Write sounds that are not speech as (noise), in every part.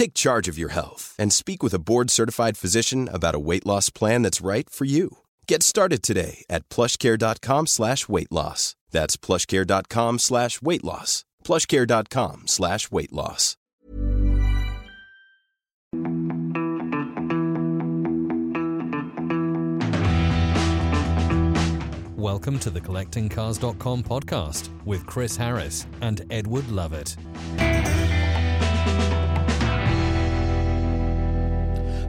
Take charge of your health and speak with a board-certified physician about a weight loss plan that's right for you. Get started today at plushcare.com slash weight loss. That's plushcare.com slash weight loss. plushcare.com slash weight loss. Welcome to the CollectingCars.com podcast with Chris Harris and Edward Lovett.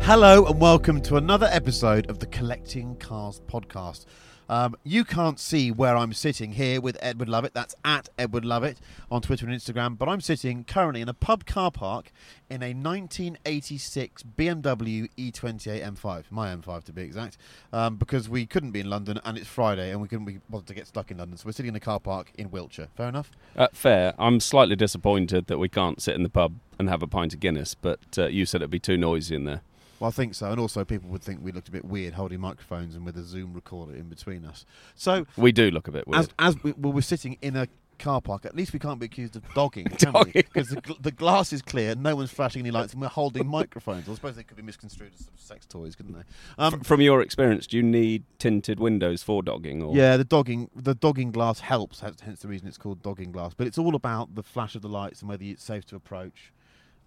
Hello and welcome to another episode of the Collecting Cars podcast. Um, you can't see where I'm sitting here with Edward Lovett. That's at Edward Lovett on Twitter and Instagram. But I'm sitting currently in a pub car park in a 1986 BMW E28 M5, my M5 to be exact, um, because we couldn't be in London and it's Friday and we couldn't be bothered to get stuck in London. So we're sitting in a car park in Wiltshire. Fair enough? Uh, fair. I'm slightly disappointed that we can't sit in the pub and have a pint of Guinness, but uh, you said it'd be too noisy in there. Well, I think so, and also people would think we looked a bit weird holding microphones and with a Zoom recorder in between us. So We do look a bit weird. as as we, well, we're sitting in a car park. At least we can't be accused of dogging, (laughs) can we? Because the, the glass is clear, no one's flashing any lights, and we're holding microphones. I suppose they could be misconstrued as sex toys, couldn't they? Um, F- From your experience, do you need tinted windows for dogging? Or yeah, the dogging the dogging glass helps. Hence the reason it's called dogging glass. But it's all about the flash of the lights and whether it's safe to approach.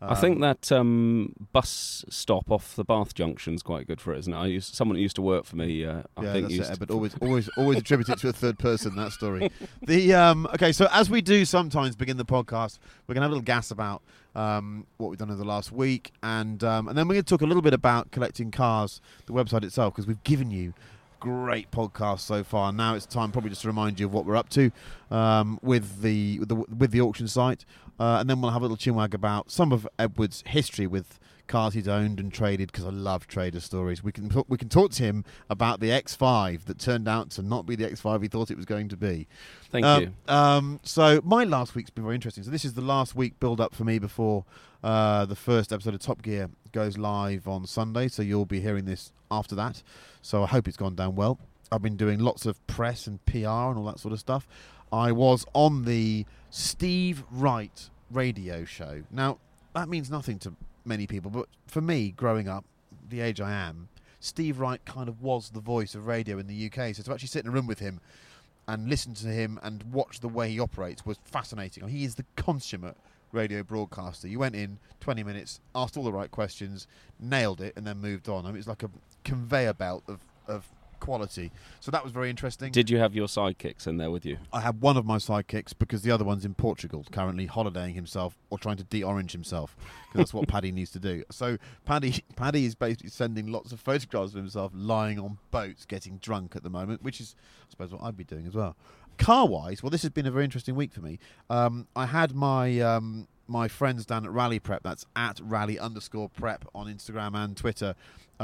I think Um, that um, bus stop off the Bath Junction is quite good for it, isn't it? I used, someone who used to work for me. Uh, I yeah, think that's used it. But always, always, always attribute it to a third person. That story. (laughs) The um, okay, so as we do sometimes begin the podcast, we're gonna have a little gas about um, what we've done in the last week, and um, and then we're gonna talk a little bit about collecting cars, the website itself, because we've given you great podcast so far. Now it's time probably just to remind you of what we're up to um, with the with the with the auction site, uh, and then we'll have a little chinwag about some of Edward's history with cars he's owned and traded because I love trader stories. We can we can talk to him about the X5 that turned out to not be the X5 he thought it was going to be. Thank Um, you. Um, so my last week's been very interesting. So this is the last week build up for me before uh, the first episode of Top Gear goes live on Sunday. So you'll be hearing this after that. So I hope it's gone down well. I've been doing lots of press and PR and all that sort of stuff. I was on the Steve Wright radio show. Now that means nothing to many people, but for me, growing up, the age I am, Steve Wright kind of was the voice of radio in the UK. So to actually sit in a room with him and listen to him and watch the way he operates was fascinating. He is the consummate radio broadcaster. You went in 20 minutes, asked all the right questions, nailed it, and then moved on. I mean, it's like a conveyor belt of, of quality. So that was very interesting. Did you have your sidekicks in there with you? I had one of my sidekicks because the other one's in Portugal, currently holidaying himself or trying to de-orange himself, because that's what (laughs) Paddy needs to do. So Paddy, Paddy is basically sending lots of photographs of himself lying on boats, getting drunk at the moment, which is, I suppose, what I'd be doing as well. Car-wise, well, this has been a very interesting week for me. Um, I had my um, my friends down at Rally Prep. That's at Rally underscore Prep on Instagram and Twitter.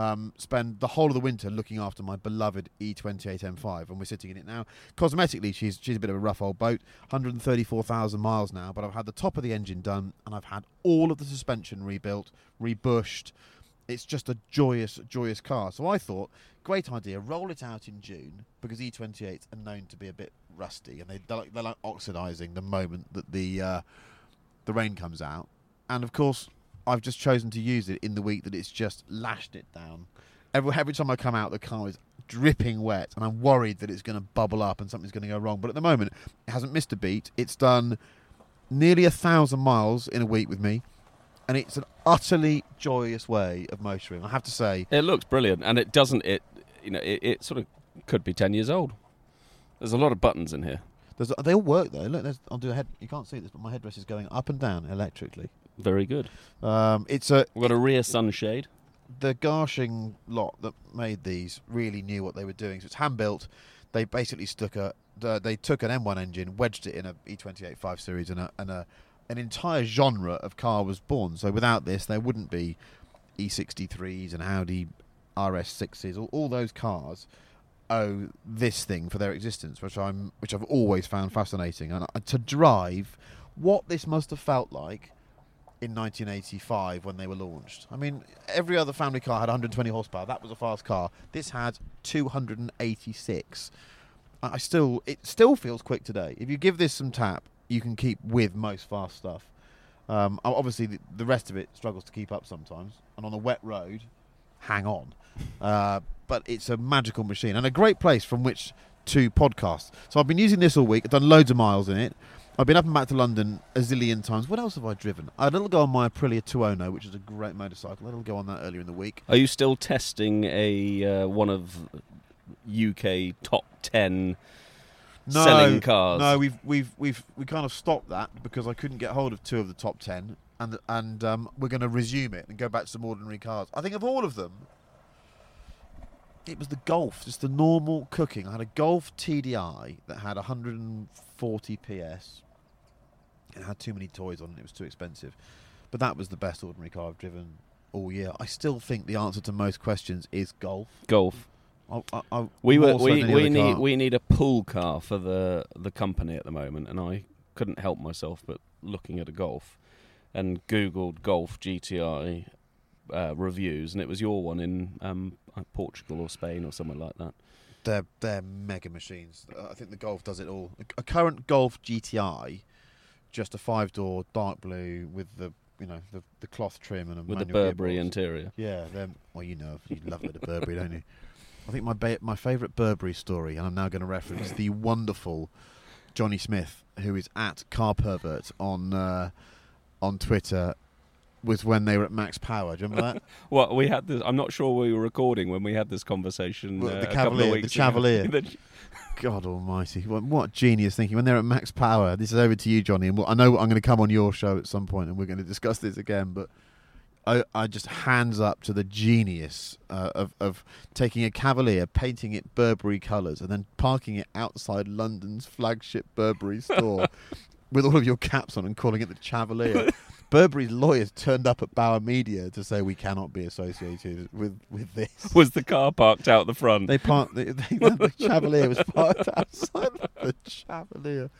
Um, spend the whole of the winter looking after my beloved E E28 M5, and we're sitting in it now. Cosmetically, she's she's a bit of a rough old boat, 134,000 miles now. But I've had the top of the engine done, and I've had all of the suspension rebuilt, rebushed. it's just a joyous, joyous car. So I thought, great idea, roll it out in June because E28s are known to be a bit rusty and they they're like, they're like oxidizing the moment that the uh, the rain comes out. And of course, I've just chosen to use it in the week that it's just lashed it down. Every, every time I come out, the car is dripping wet, and I'm worried that it's going to bubble up and something's going to go wrong. But at the moment, it hasn't missed a beat. It's done nearly a thousand miles in a week with me, and it's an utterly joyous way of motoring. I have to say, It looks brilliant, and it doesn't. It you know it, it sort of could be ten years old. There's a lot of buttons in here. there's, they all work though. Look, I'll do a head. You can't see this, but my headrest is going up and down electrically. Very good. Um, it's a We've got a rear sunshade. the Garching lot that made these really knew what they were doing. So it's hand built. They basically stuck a the, they took an M1 engine, wedged it in a E E28 5 Series, and a, and a an entire genre of car was born. So without this, there wouldn't be E63s and Audi RS6s. All, all those cars owe this thing for their existence, which I'm which I've always found fascinating. And uh, to drive, what this must have felt like in 1985 when they were launched. I mean, every other family car had 120 horsepower. That was a fast car. This had 286. I still, it still feels quick today. If you give this some tap, you can keep with most fast stuff. Um, obviously, the, the rest of it struggles to keep up sometimes, and on a wet road, hang on. (laughs) Uh, but it's a magical machine and a great place from which to podcast. So I've been using this all week. I've done loads of miles in it. I've been up and back to London a zillion times. What else have I driven? I had a little go on my Aprilia 200, which is a great motorcycle. I had a go on that earlier in the week. Are you still testing a uh, one of UK top ten No, selling cars? No, we've we've we've we kind of stopped that because I couldn't get hold of two of the top ten, and and um, we're going to resume it and go back to some ordinary cars. I think of all of them, it was the Golf, just the normal cooking. I had a Golf TDI that had 140 PS. It had too many toys on it; it was too expensive. But that was the best ordinary car I've driven all year. I still think the answer to most questions is Golf. Golf. I, I, I, We were we, we need car. we need a pool car for the the company at the moment, and I couldn't help myself but looking at a Golf, and googled Golf GTI uh, reviews, and it was your one in um, uh, Portugal or Spain or somewhere like that. they're they're mega machines. I think the Golf does it all. A current Golf GTI, just a five door dark blue with the you know the, the cloth trim and a With the Burberry gearbox. interior, Yeah, them. Well, you know, you love a bit of Burberry, don't you? I think my ba- my favourite Burberry story, and I'm now going to reference the wonderful Jonny Smith, who is at Car Pervert on uh, on Twitter, was when they were at Max Power. Do you remember that? (laughs) Well, we had this. I'm not sure we were recording when we had this conversation. Well, uh, the couple Cavalier- the. Cavalier. (laughs) God Almighty! What, what genius thinking when they're at max power. This is over to you, Johnny. And we'll, I know I'm going to come on your show at some point, and we're going to discuss this again. But I, I just hands up to the genius uh, of of taking a Cavalier, painting it Burberry colours, and then parking it outside London's flagship Burberry store (laughs) with all of your caps on and calling it the Cavalier. (laughs) Burberry's lawyers turned up at Bauer Media to say we cannot be associated with with this. (laughs) was the car parked out the front? They parked (laughs) the, they, the was parked outside the Cavalier.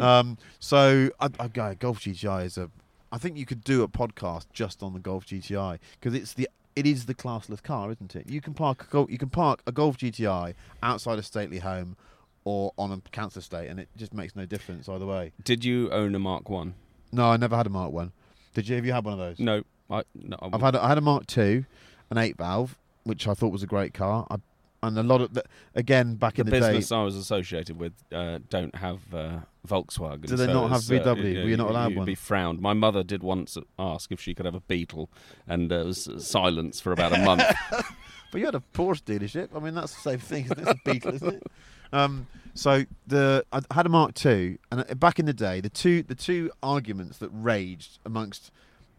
Um, so I, I go Golf GTI is a. I think you could do a podcast just on the Golf GTI because it's the it is the classless car, isn't it? You can park a you can park a Golf GTI outside a stately home or on a council estate, and it just makes no difference either way. Did you own a Mark One? No, I never had a Mark One. Did you? Have you had one of those? No, I no. I I've had a, I had a Mark II, an eight valve, which I thought was a great car. I, and a lot of the, again back the in the day. business I was associated with uh, don't have uh, Volkswagen. Do they so not have uh, VW? yeah, Were you not allowed you'd one? Be frowned. My mother did once ask if she could have a Beetle, and uh, was silence for about a month. (laughs) But you had a Porsche dealership. I mean, that's the same thing. Isn't it? It's a Beetle, isn't it? (laughs) Um, so the I had a Mark II, and uh, back in the day, the two the two arguments that raged amongst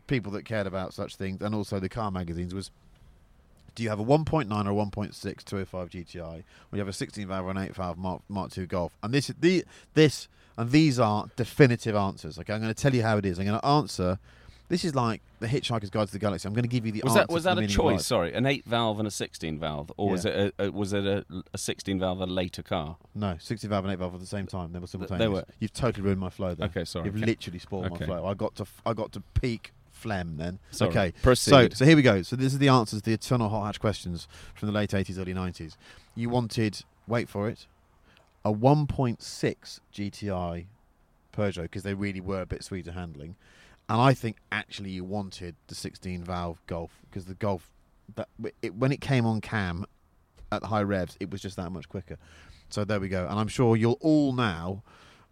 people that cared about such things, and also the car magazines, was do you have a 1.9 or a 1.6 205 GTI, or you have a 16 valve or an 8 valve Mark, Mark II Golf? And this the this and these are definitive answers. Okay, I'm going to tell you how it is. I'm going to answer. This is like the Hitchhiker's Guide to the Galaxy. I'm going to give you the Was answer that was that a life. choice? Sorry, an eight valve and a sixteen valve, or was it a, a was it a, a sixteen valve a later car? No, 60 valve and 8 valve at the same time. They were simultaneous. they were- You've totally ruined my flow there. Okay, sorry. You've Okay. literally spoiled Okay. my flow. I got to I got to peak phlegm then. Sorry. Okay, Proceed. So, so here we go. So this is the answers to the eternal hot hatch questions from the late 80s, early 90s. You wanted, wait for it, a 1.6 GTI Peugeot because they really were a bit sweeter handling. And I think actually you wanted the 16 valve Golf because the Golf, that it, when it came on cam at high revs, it was just that much quicker. So there we go. And I'm sure you'll all now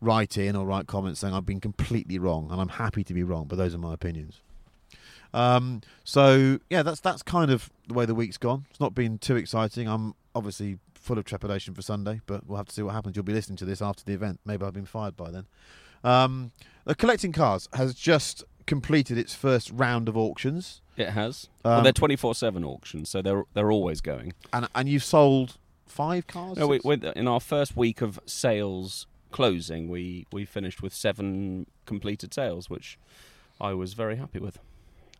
write in or write comments saying I've been completely wrong, and I'm happy to be wrong, but those are my opinions. Um, so yeah, that's that's kind of the way the week's gone. It's not been too exciting. I'm obviously full of trepidation for Sunday, but we'll have to see what happens. You'll be listening to this after the event. Maybe I've been fired by then. Um, the collecting cars has just completed its first round of auctions, it has. Um, well, they're twenty four seven auctions, so they're they're always going. and and you've sold five cars. No, we, Six? we, in our first week of sales closing, we we finished with seven completed sales, which I was very happy with.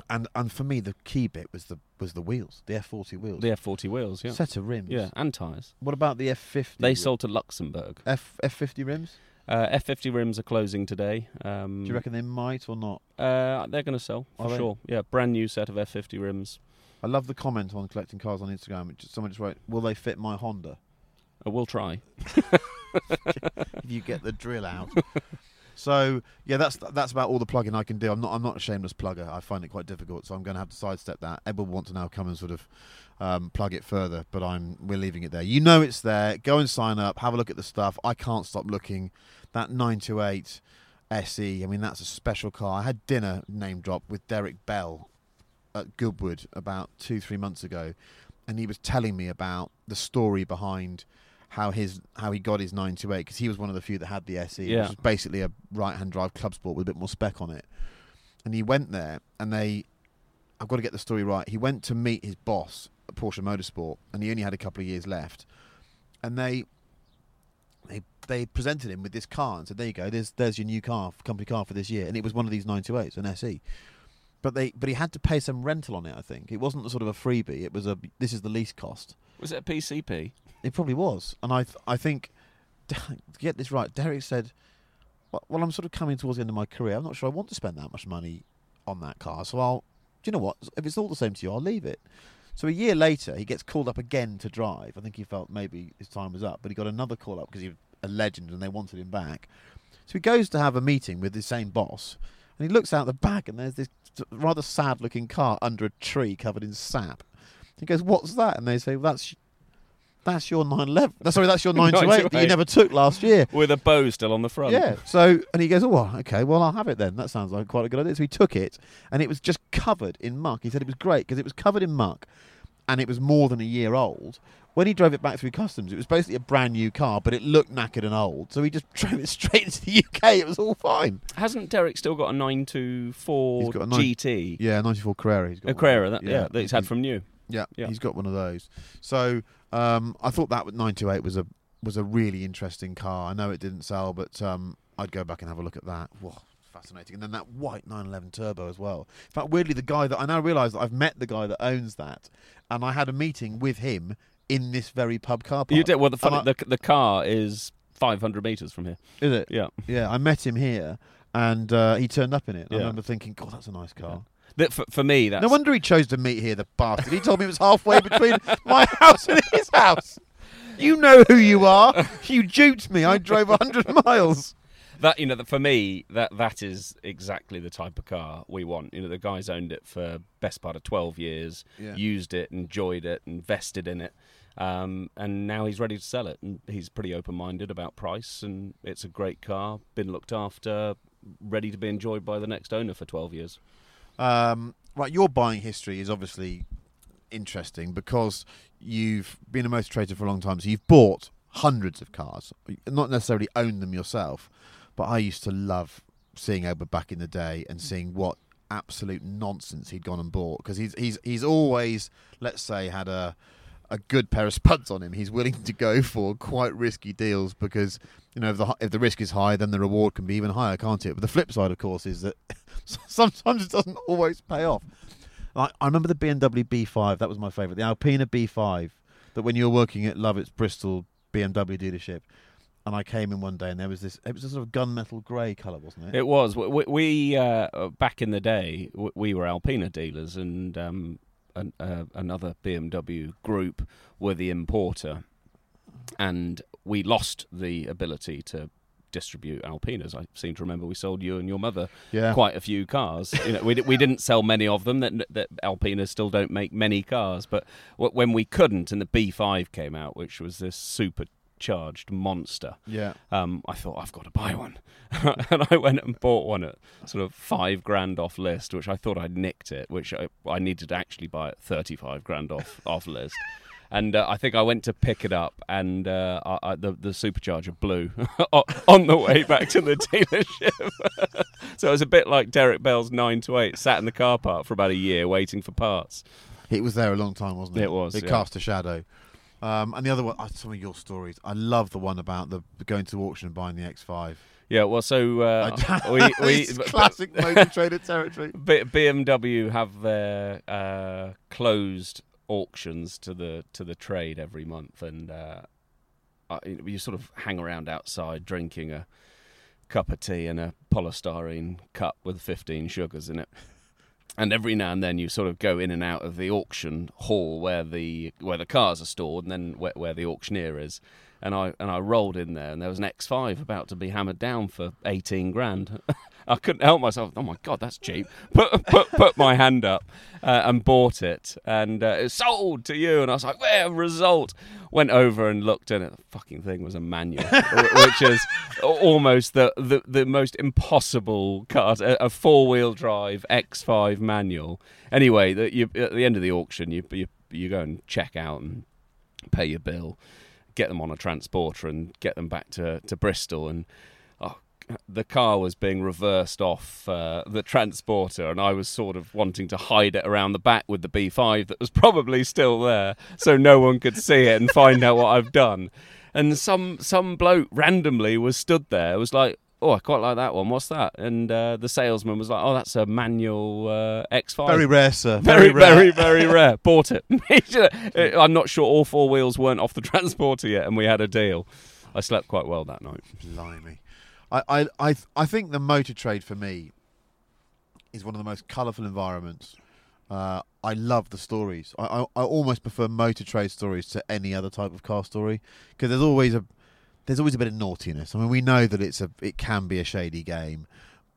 and and for me, the key bit was the was the wheels, the F40 wheels, The F forty wheels, yeah, set of rims. yeah, and tyres. What about the F50? They sold to Luxembourg. F F50 rims. Uh, F fifty rims are closing today. Um, Do you reckon they might or not? Uh, they're going to sell for Are they? sure. Yeah, brand new set of F fifty rims. I love the comment on collecting cars on Instagram. Which someone just wrote, "Will they fit my Honda?" Uh, we'll try. (laughs) if you get the drill out. so yeah, that's that's about all the plugging I can do. I'm not I'm not a shameless plugger. I find it quite difficult, so I'm going to have to sidestep that. Ed will want to now come and sort of um, plug it further, but I'm we're leaving it there. You know it's there. Go and sign up. Have a look at the stuff. I can't stop looking. That 928 SE. I mean that's a special car. I had dinner name drop with Derek Bell at Goodwood about two three months ago, and he was telling me about the story behind how his how he got his 928 because he was one of the few that had the SE, Yeah. which is basically a right-hand drive club sport with a bit more spec on it. And he went there, and they, I've got to get the story right. He went to meet his boss Porsche Motorsport, and he only had a couple of years left, and they. They, they presented him with this car and said, "There you go. There's there's your new car, company car for this year." And it was one of these 928s, an SE. But they but he had to pay some rental on it. I think it wasn't sort of a freebie. It was a this is the lease cost. Was it a PCP? It probably was, and I th- I think (laughs) to get this right, Derek said, well, "Well, I'm sort of coming towards the end of my career. I'm not sure I want to spend that much money on that car. So I'll, do you know what? If it's all the same to you, I'll leave it." So a year later, he gets called up again to drive. I think he felt maybe his time was up, but he got another call up because he was a legend and they wanted him back. So he goes to have a meeting with the same boss, and he looks out the back, and there's this rather sad-looking car under a tree covered in sap. He goes, "What's that?" And they say, well, "That's that's your 911. No, sorry, that's your (laughs) 928 that you never took last year." (laughs) With a bow still on the front. Yeah. So, and he goes, "Oh, okay. Well, I'll have it then. That sounds like quite a good idea." So he took it, and it was just covered in muck. He said it was great because it was covered in muck, and it was more than a year old. When he drove it back through customs, it was basically a brand new car, but it looked knackered and old. So he just (laughs) drove it straight into the UK. It was all fine. Hasn't Derek still got a 924 He's got a nine- GT? Yeah, 94 Carrera. He's got A. Carrera, that, yeah, that he's had from new. Yeah, Yeah. he's got one of those. So um, I thought that 928 was a was a really interesting car. I know it didn't sell, but um, I'd go back and have a look at that. Whoa, fascinating. And then that white 911 Turbo as well. In fact, weirdly, the guy that I now realise that I've met the guy that owns that, and I had a meeting with him in this very pub car park. You did well. The, funny, I- the the car is 500 meters from here. is it? Yeah. Yeah, I met him here, and uh, he turned up in it. I remember thinking, God, that's a nice car. That, for, for me, that's No wonder he chose to meet here, the bastard. He told me it was halfway between (laughs) my house and his house. You know who you are. You duped me. I drove 100 miles. that you know that for me that that is exactly the type of car we want. You know, the guy's owned it for best part of 12 years, Yeah. used it, enjoyed it, invested in it. Um, and now he's ready to sell it, and he's pretty open-minded about price. And it's a great car, been looked after, ready to be enjoyed by the next owner for 12 years. Um, right, your buying history is obviously interesting because you've been a motor trader for a long time. So you've bought hundreds of cars, not necessarily owned them yourself. But I used to love seeing Oba back in the day and seeing what absolute nonsense he'd gone and bought because he's he's he's always let's say had a a good pair of spuds on him. He's willing to go for quite risky deals because you know if the if the risk is high, then the reward can be even higher, can't it? But the flip side, of course, is that (laughs) sometimes it doesn't always pay off. Like, I remember the BMW B5. That was my favourite. The Alpina B5. That when you were working at Lovett's Bristol BMW dealership, and I came in one day, and there was this. It was a sort of gunmetal grey colour, wasn't it? It was. We, we uh, back in the day, we were Alpina dealers, and um, an, uh, another BMW group were the importer, and we lost the ability to distribute Alpinas. I seem to remember we sold you and your mother Yeah. quite a few cars. You know, we we didn't sell many of them. That that Alpina still don't make many cars. But when we couldn't, and the B5 came out, which was this supercharged monster, Yeah. um, I thought I've got to buy one, (laughs) and I went and bought one at sort of five grand off list, which I thought I'd nicked it, which I, I needed to actually buy at thirty five grand off (laughs) off list. And uh, I think I went to pick it up, and uh, I, I, the the supercharger blew (laughs) on the way back to the dealership. so it was a bit like Derek Bell's nine to eight, sat in the car park for about a year waiting for parts. It was there a long time, wasn't it? It was, It yeah. cast a shadow. Um, and the other one, uh, some of your stories. I love the one about the going to auction and buying the X5. Yeah, well, so uh, (laughs) we, (laughs) we classic motor (laughs) trader territory. BMW have their uh, closed auctions to the to the trade every month, and uh, I, you sort of hang around outside drinking a cup of tea in a polystyrene cup with 15 sugars in it. And every now and then you sort of go in and out of the auction hall where the where the cars are stored, and then where, where the auctioneer is. And I and I rolled in there, and there was an X5 about to be hammered down for 18 grand. (laughs) I couldn't help myself. Oh my god, that's cheap. Put put put my hand up uh, and bought it, and uh, it's sold to you. And I was like, "Where result?" Went over and looked, and it. The fucking thing was a manual, (laughs) which is almost the, the, the most impossible car. A, a four wheel drive X5 manual. Anyway, the, you, at the end of the auction, you you you go and check out and pay your bill, get them on a transporter, and get them back to to Bristol. And the car was being reversed off uh, the transporter, and I was sort of wanting to hide it around the back with the B5 that was probably still there, so no one could see it and find out what I've done. And some some bloke randomly was stood there, was like. Oh, I quite like that one. What's that? And uh, the salesman was like, "Oh, that's a manual uh, X5." Very rare, sir. very, rare. very, very rare. Bought (laughs) it. I'm not sure all four wheels weren't off the (laughs) transporter yet, and we had a deal. I slept quite well that night. Blimey. I, I, I, I think the motor trade for me is one of the most colourful environments. Uh, I love the stories. I, I, I almost prefer motor trade stories to any other type of car story because there's always a there's always a bit of naughtiness. I mean, we know that it's a it can be a shady game,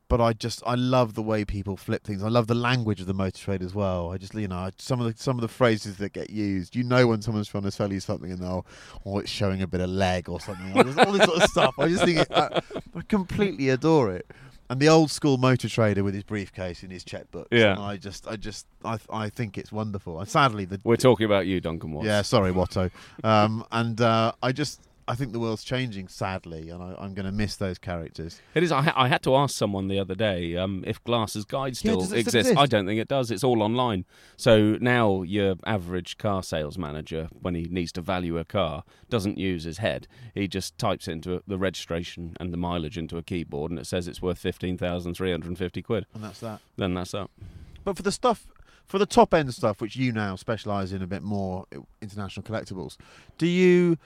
but I just I love the way people flip things. I love the language of the motor trade as well. I just you know some of the some of the phrases that get used. You know when someone's trying to sell you something and they'll or it's showing a bit of leg or something. There's all this sort of stuff. I just think it, I, I completely adore it. And the old school motor trader with his briefcase and his checkbook. Yeah. And I just I just I I think it's wonderful. And sadly the We're talking about you, Duncan Watts. yeah, sorry, Watto. Um, and uh, I just, I think the world's changing, sadly, and I, I'm going to miss those characters. It is. I, ha- I had to ask someone the other day um, if Glass's Guide still still exists. exist? I don't think it does. It's all online. So now your average car sales manager, when he needs to value a car, doesn't use his head. He just types into the registration and the mileage into a keyboard, and it says it's worth fifteen thousand three hundred and fifty quid. And that's that. Then that's up. But for the stuff, for the top end stuff, which you now specialise in a bit more, international collectibles, do you?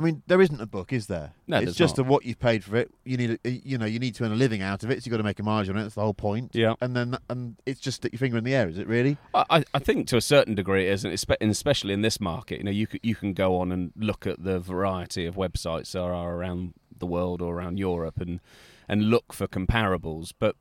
I mean, there isn't a book, is there? No, it's just not. a what you've paid for it. You need, a, you know, you need to earn a living out of it. So you've got to make a margin on it. That's the whole point. Yeah. And then, and it's just stick your finger in the air. Is it really? I, I think to a certain degree it is, and especially in this market, you know, you can, you can go on and look at the variety of websites there are around the world or around Europe, and and look for comparables. But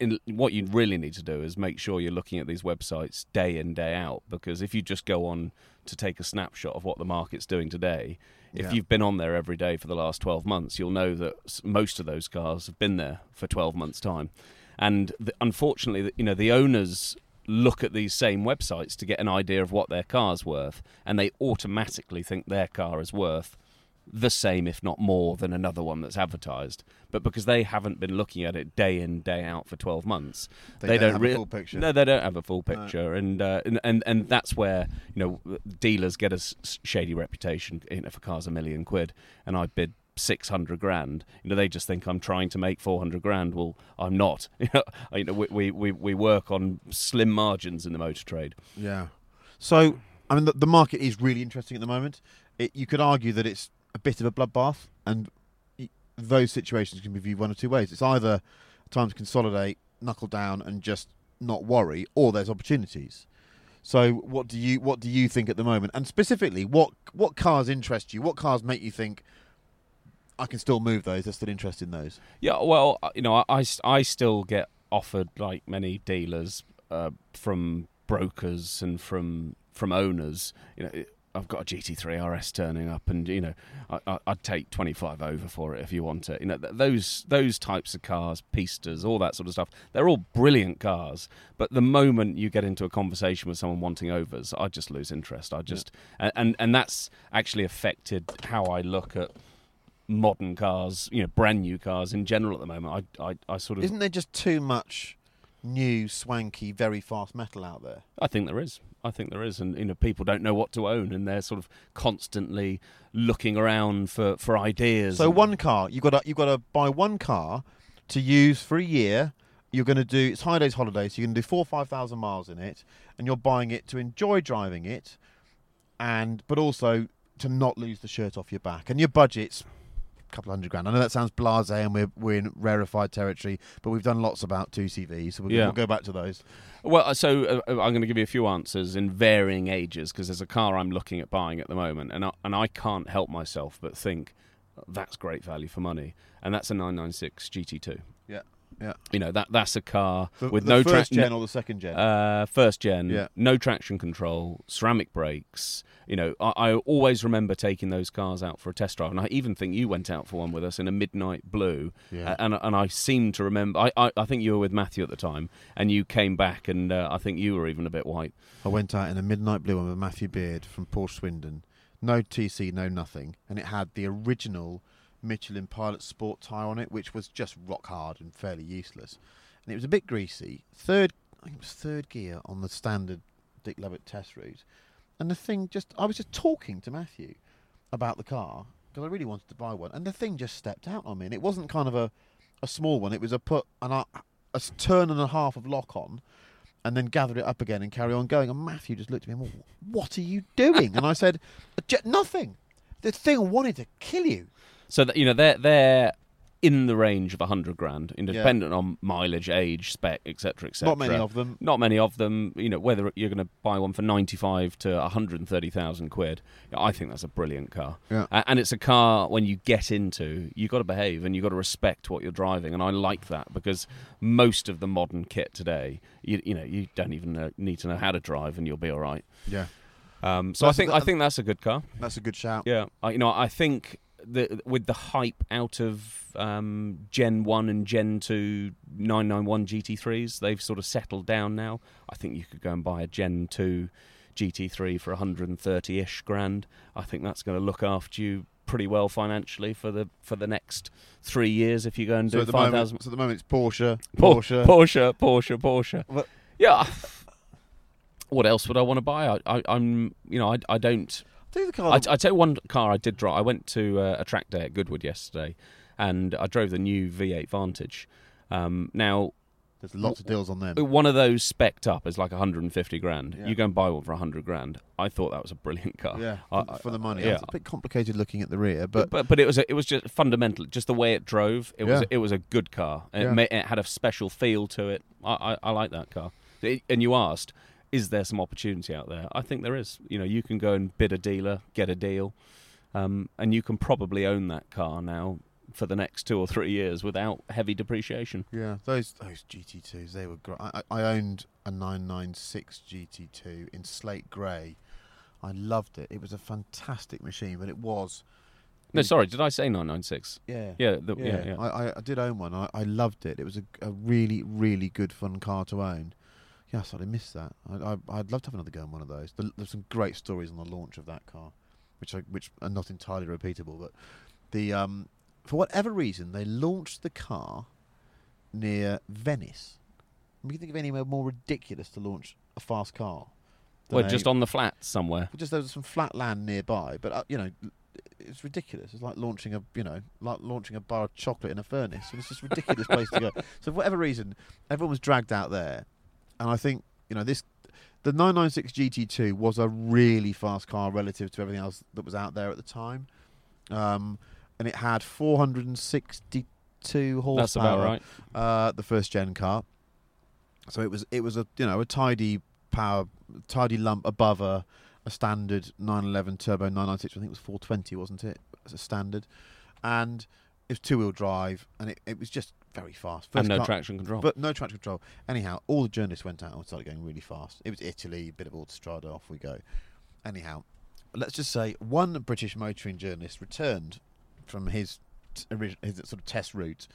in, what you really need to do is make sure you're looking at these websites day in day out, because if you just go on to take a snapshot of what the market's doing today. If Yeah. you've been on there every day for the last 12 months, you'll know that most of those cars have been there for 12 months' time. And the, unfortunately, you know, the owners look at these same websites to get an idea of what their car's worth, and they automatically think their car is worth the same, if not more, than another one that's advertised. But because they haven't been looking at it day in day out for twelve months, They don't have a full picture. No, they don't have a full picture, and, uh, and and and that's where you know dealers get a s- shady reputation. You know, if a car's a million quid, and I bid. 600 grand you know they just think i'm trying to make 400 grand well i'm not (laughs) you know, you know we, we, we, we work on slim margins in the motor trade Yeah. So, I mean, the, the market is really interesting at the moment. It, you could argue that it's a bit of a bloodbath and those situations can be viewed one of two ways. It's either time to consolidate, knuckle down, and just not worry, or there's opportunities. So, what do you what do you think at the moment? And specifically, what what cars interest you? What cars make you think I can still move those? There's still interest in those. Yeah, well, uh, you know, I, I still get offered like many dealers uh, from brokers and from from owners. You know, I've got a GT3 RS turning up, and you know, I, I, I'd take 25 over for it if you want it. You know, th- those those types of cars, pistas, all that sort of stuff. They're all brilliant cars, but the moment you get into a conversation with someone wanting overs, I just lose interest. I just and, and and that's actually affected how I look at modern cars, you know, brand new cars in general at the moment. I, I, I sort of, Isn't there just too much new, swanky, very fast metal out there? I think there is. I think there is, and you know, people don't know what to own, and they're sort of constantly looking around for, for ideas. So one car, you got to you got to buy one car to use for a year. You're going to do it's high days holidays. So you're going to do four or five thousand miles in it, and you're buying it to enjoy driving it, and but also to not lose the shirt off your back. And your budget's couple hundred grand. I know that sounds blasé, and we're we're in rarefied territory, but we've done lots about two CVs, so we'll, Yeah. we'll go back to those. Well, uh, so uh, I'm going to give you a few answers in varying ages because there's a car I'm looking at buying at the moment, and I, and I can't help myself but think that's great value for money, and that's a 996 GT2. Yeah. You know that that's a car The, with the no tra- gen or the second gen. Uh, first gen, Yeah. no traction control, ceramic brakes. You know, I, I always remember taking those cars out for a test drive, and I even think you went out for one with us in a midnight blue. Yeah. Uh, and and I seem to remember. I, I I think you were with Matthew at the time, and you came back, and uh, I think you were even a bit white. I went out in a midnight blue one with Matthew Beard from Porsche Swindon. No TC, no nothing. And it had the original Michelin Pilot Sport tyre on it, which was just rock hard and fairly useless. And it was a bit greasy. Third, I think it was third gear on the standard Dick Lovett test route. And the thing just, I was just talking to Matthew about the car because I really wanted to buy one. And the thing just stepped out on me. And it wasn't kind of a, a small one, it was a put, an, a s- turn and a half of lock on and then gather it up again and carry on going. And Matthew just looked at me and went, What are you doing? and I said, Nothing. The thing wanted to kill you. So that you know they're they're in the range of a hundred grand, independent on mileage, age, spec, etc., etc. Not many of them. Not many of them. You know whether you're going to buy one for ninety-five to one hundred and thirty thousand quid. I think that's a brilliant car. Yeah. And it's a car when you get into, you've got to behave and you've got to respect what you're driving, and I like that because most of the modern kit today, you, you know, you don't even know, need to know how to drive, and you'll be all right. Yeah. Um, so That's- I think that- I think that's a good car. That's a good shout. Yeah, I, you know, I think the, with the hype out of um, Gen One and Gen Two 991 GT3s, they've sort of settled down now. I think you could go and buy a Gen Two GT3 for 130ish grand. I think that's going to look after you pretty well financially for the for the next three years if you go and So do five thousand. so at the moment, it's Porsche, Por- Porsche. Porsche, Porsche, Porsche. What- Yeah. What else would I want to buy? I, I, I'm, you know, I, I don't. Do the I, car. I tell you one car I did drive. I went to uh, a track day at Goodwood yesterday, and I drove the new V8 Vantage. Um, now, There's lots of deals on them. one of those specced up is like 150 grand. Yeah. You go and buy one for 100 grand. I thought that was a brilliant car. Yeah, I- for, for the money. yeah. It's a bit complicated looking at the rear, But, but but but it was a, it was just fundamental, just the way it drove. It was Yeah. it was a good car. And Yeah. It, ma- it had a special feel to it. I, I, I like that car. It- and you asked, is there some opportunity out there? I think there is. You know, you can go and bid a dealer, get a deal, um, and you can probably own that car now for the next two or three years without heavy depreciation. yeah, those those GT2s they were great. I, I owned a 996 GT2 in slate grey. I loved it. It was a fantastic machine, but it was No, sorry, did I say 996? yeah. Yeah, the, yeah, yeah. I, I, I did own one. I, I loved it. It was a, a really, really good fun car to own. Yeah, I sort of missed that. I, I, I'd love to have another go on one of those. The, there's some great stories on the launch of that car, which I, which are not entirely repeatable. But the um, for whatever reason, they launched the car near Venice. Can you think of anywhere more ridiculous to launch a fast car? well, just on the flats somewhere. just there was some flat land nearby, but uh, you know, it's ridiculous. It's like launching a you know, like launching a bar of chocolate in a furnace. It's just a ridiculous place to go. (laughs) So for whatever reason, everyone was dragged out there, and I think you know this. The 996 GT2 was a really fast car relative to everything else that was out there at the time. Um, and it had 462 horsepower. That's about right. Uh, the first gen car. So it was it was a you know a tidy power tidy lump above a, a standard 911 turbo 996. I think it was 420, wasn't it? As a standard, and it was two wheel drive, and it, it was just very fast. and no car- traction control. but no traction control. Anyhow, all the journalists went out and started going really fast. It was Italy, a bit of Autostrada, off we go. Anyhow, let's just say one British motoring journalist returned from his t- his sort of test route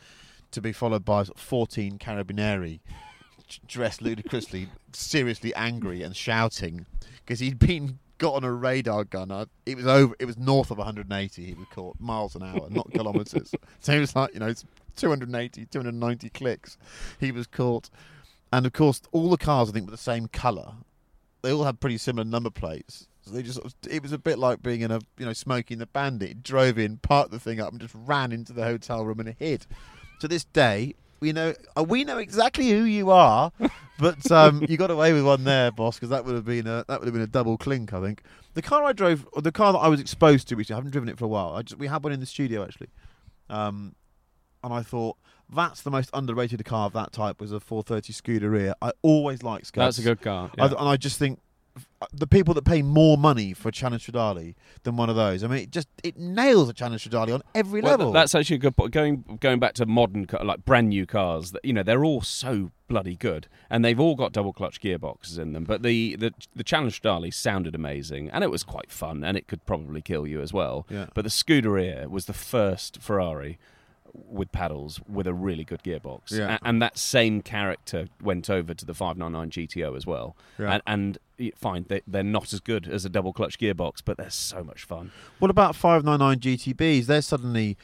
to be followed by 14 carabinieri (laughs) dressed ludicrously, seriously angry and shouting because he'd been got on a radar gunner. It was over. It was north of 180. He was caught miles an hour, not kilometres. (laughs) So he was like, you know, it's 280, 290 clicks. He was caught, and of course, all the cars I think were the same colour. They all had pretty similar number plates. So they just it was a bit like being in a, you know, Smokey and the Bandit. Drove in, parked the thing up, and just ran into the hotel room and hid. To this day, we know uh, we know exactly who you are, (laughs) but um, you got away with one there, boss, because that would have been a that would have been a double clink, I think. The car I drove, or the car that I was exposed to, which I haven't driven it for a while. I just we had one in the studio actually, um, and I thought that's the most underrated car of that type was a 430 Scuderia. I always like Scuds. That's a good car. I, and I just think the people that pay more money for a Challenge Stradale than one of those. I mean, it just it nails a Challenge Stradale on every Well, level. that's actually a good point. Going going back to modern, like brand new cars, that you know they're all so bloody good, and they've all got double clutch gearboxes in them. But the the the Challenge Stradale sounded amazing, and it was quite fun, and it could probably kill you as well. Yeah. But the Scuderia was the first Ferrari with paddles with a really good gearbox, Yeah. A- and that same character went over to the 599 GTO as well. Yeah. And, and fine, they, they're not as good as a double clutch gearbox, but they're so much fun. What about 599 GTBs? They're suddenly,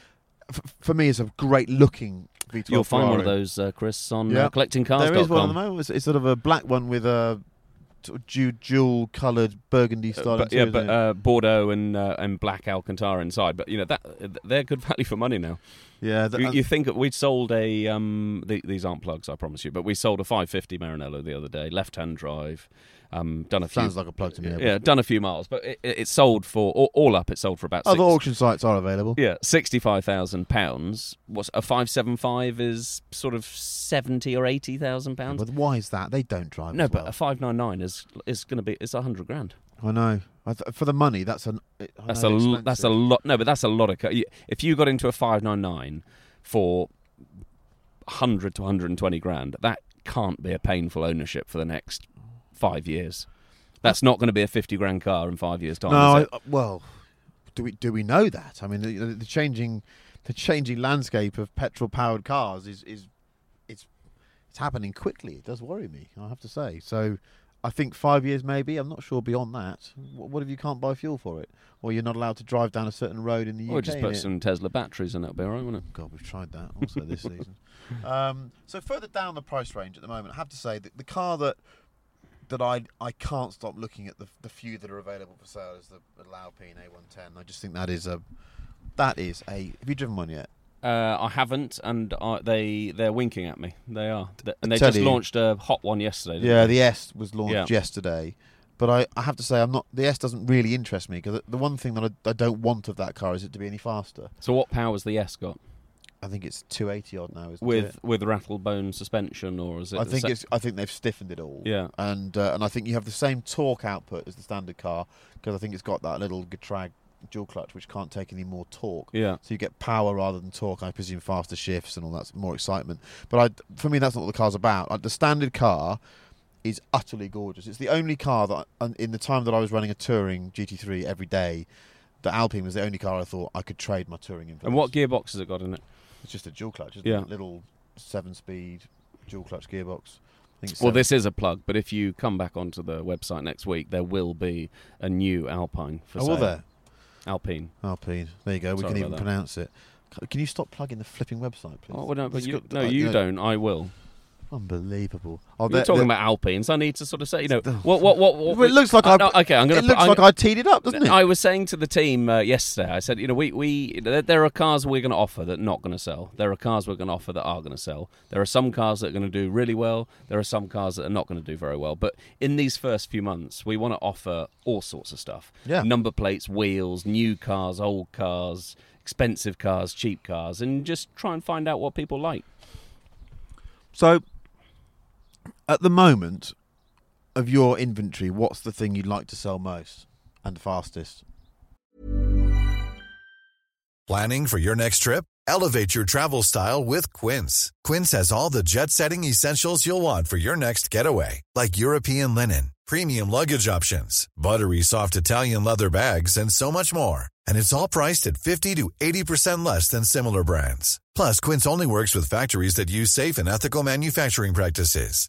f- for me, is a great looking V12 You'll find one of those, uh, Chris, on Yeah. uh, collectingcars.com. There is one at the moment. It's, it's sort of a black one with a sort of jewel coloured burgundy Uh, style. but, yeah, but uh, Bordeaux and uh, and black Alcantara inside. But you know that they're good (laughs) value for money now. yeah, th- You, you think that we sold a um, the, these aren't plugs, I promise you, but we sold a 550 Maranello the other day, left-hand drive. Um, done a few. sounds like a plug to me. yeah, done a few miles, but it, it sold for all, all up. It sold for about Other six, auction sites are available. yeah sixty-five thousand pounds. What's a five seven five is sort of seventy or eighty thousand pounds. But why is that? They don't drive. No, but well. a five nine nine is is going to be it's a hundred grand. I know. I th- for the money, that's an. That's a know, that's a lot. No, but that's a lot of. Co- if you got into a five nine nine for hundred to hundred and twenty grand, that can't be a painful ownership for the next five years. That's not going to be a fifty grand car in five years' time. No, I, uh, well, do we do we know that? I mean, the, the, changing the changing landscape of petrol powered cars is is it's it's happening quickly. It does worry me. I have to say. So. I think five years, maybe. I'm not sure beyond that. What, what if you can't buy fuel for it, or you're not allowed to drive down a certain road in the or UK? Or just put some Tesla batteries in, it'll be all right, won't it? God, we've tried that also this season. (laughs) Um, so further down the price range at the moment, I have to say that the car that that I I can't stop looking at the the few that are available for sale is the, the Alpine A110. I just think that is a that is a. Have you driven one yet? Uh, I haven't, and I, they they're winking at me. They are, and they tell just you- launched a hot one yesterday. didn't Yeah, they? the S was launched Yeah. yesterday. But I, I have to say, I'm not. The S doesn't really interest me because the one thing that I, I don't want of that car is it to be any faster. So what power's the S got? I think it's 280 odd now, isn't With it? with rattle bone suspension, or is it? I think se- it's. I think they've stiffened it all. Yeah. and uh, and I think you have the same torque output as the standard car because I think it's got that little Getrag dual clutch which can't take any more torque. Yeah. So you get power rather than torque. I presume faster shifts and all that's more excitement. But I, for me, that's not what the car's about. Like the standard car is utterly gorgeous. It's the only car that, I- in the time that I was running a touring GT3 every day, the Alpine was the only car I thought I could trade my touring in. For And this. what gearbox has it got in it? It's just a dual clutch, isn't Yeah. it? Little seven-speed dual clutch gearbox. I think Well, this is a plug, but if you come back onto the website next week, there will be a new Alpine for Oh, sale. there? Alpine. Alpine. There you go. we Sorry can even that. pronounce it. Can you stop plugging the flipping website, please? Oh, well, no, but you, got- no, you know, don't. I will. Unbelievable. Oh, You're talking about Alpines. I need to sort of say, you know, what, what, what, what Well, it looks like I. no, okay, I'm going to. It looks like I teed it up, doesn't it? I was saying to the team uh, yesterday, I said, you know, we, we there, there are cars we're going to offer that are not going to sell. There are cars we're going to offer that are going to sell. There are some cars that are going to do really well. There are some cars that are not going to do very well. But in these first few months, we want to offer all sorts of stuff. Yeah. Number plates, wheels, new cars, old cars, expensive cars, cheap cars, and just try and find out what people like. So, at the moment of your inventory, what's the thing you'd like to sell most and fastest? Planning for your next trip? Elevate your travel style with Quince. Quince has all the jet setting essentials you'll want for your next getaway, like European linen, premium luggage options, buttery soft Italian leather bags, and so much more. And it's all priced at 50 to 80% less than similar brands. Plus, Quince only works with factories that use safe and ethical manufacturing practices.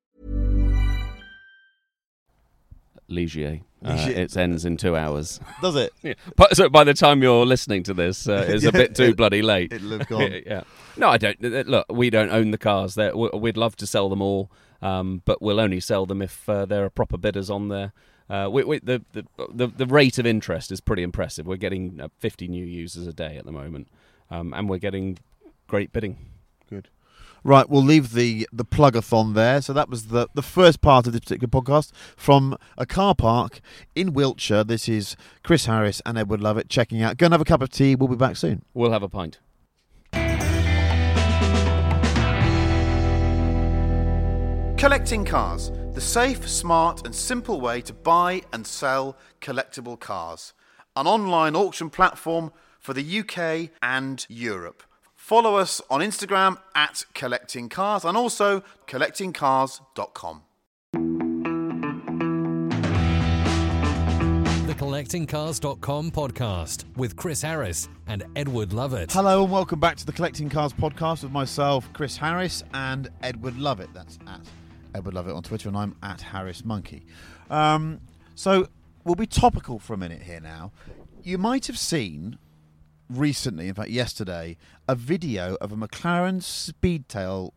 Ligier. Uh, it ends in two hours. Does it? (laughs) Yeah. But, so by the time you're listening to this, uh, it's a bit too It- bloody late. (laughs) it'll have gone. (laughs) yeah. No, I don't. Look, we don't own the cars. They're- we- We'd love to sell them all, um, but we'll only sell them if uh, there are proper bidders on there. Uh, we, we, the, the the the rate of interest is pretty impressive. We're getting uh, 50 new users a day at the moment, um, and we're getting great bidding. Good. Right, we'll leave the the plugathon there. So that was the the first part of this particular podcast from a car park in Wiltshire. This is Chris Harris and Edward Lovett checking out. Go and have a cup of tea. We'll be back soon. We'll have a pint. Collecting Cars, the safe, smart, and simple way to buy and sell collectible cars. An online auction platform for the UK and Europe. Follow us on Instagram at Collecting Cars and also collectingcars.com. The CollectingCars.com podcast with Chris Harris and Edward Lovett. Hello and welcome back to the Collecting Cars podcast with myself, Chris Harris, and Edward Lovett. That's at Edward Lovett on Twitter, and I'm at Harris Monkey. Um, so we'll be topical for a minute here now. You might have seen recently, in fact yesterday, a video of a McLaren Speedtail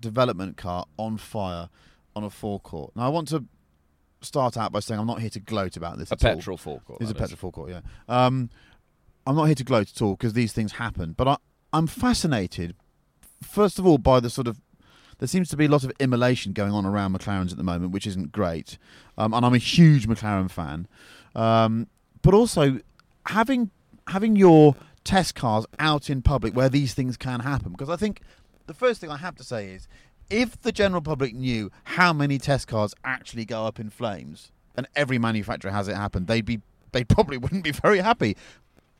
development car on fire on a forecourt. Now I want to start out by saying I'm not here to gloat about this. A at all. petrol forecourt. It's a is. petrol forecourt, yeah. Um, I'm not here to gloat at all because these things happen, but I, I'm fascinated, first of all, by the sort of. There seems to be a lot of immolation going on around McLarens at the moment, which isn't great. Um, and I'm a huge McLaren fan. Um, but also, having having your test cars out in public where these things can happen, because I think the first thing I have to say is if the general public knew how many test cars actually go up in flames, and every manufacturer has it happen, they'd be they probably (laughs) wouldn't be very happy.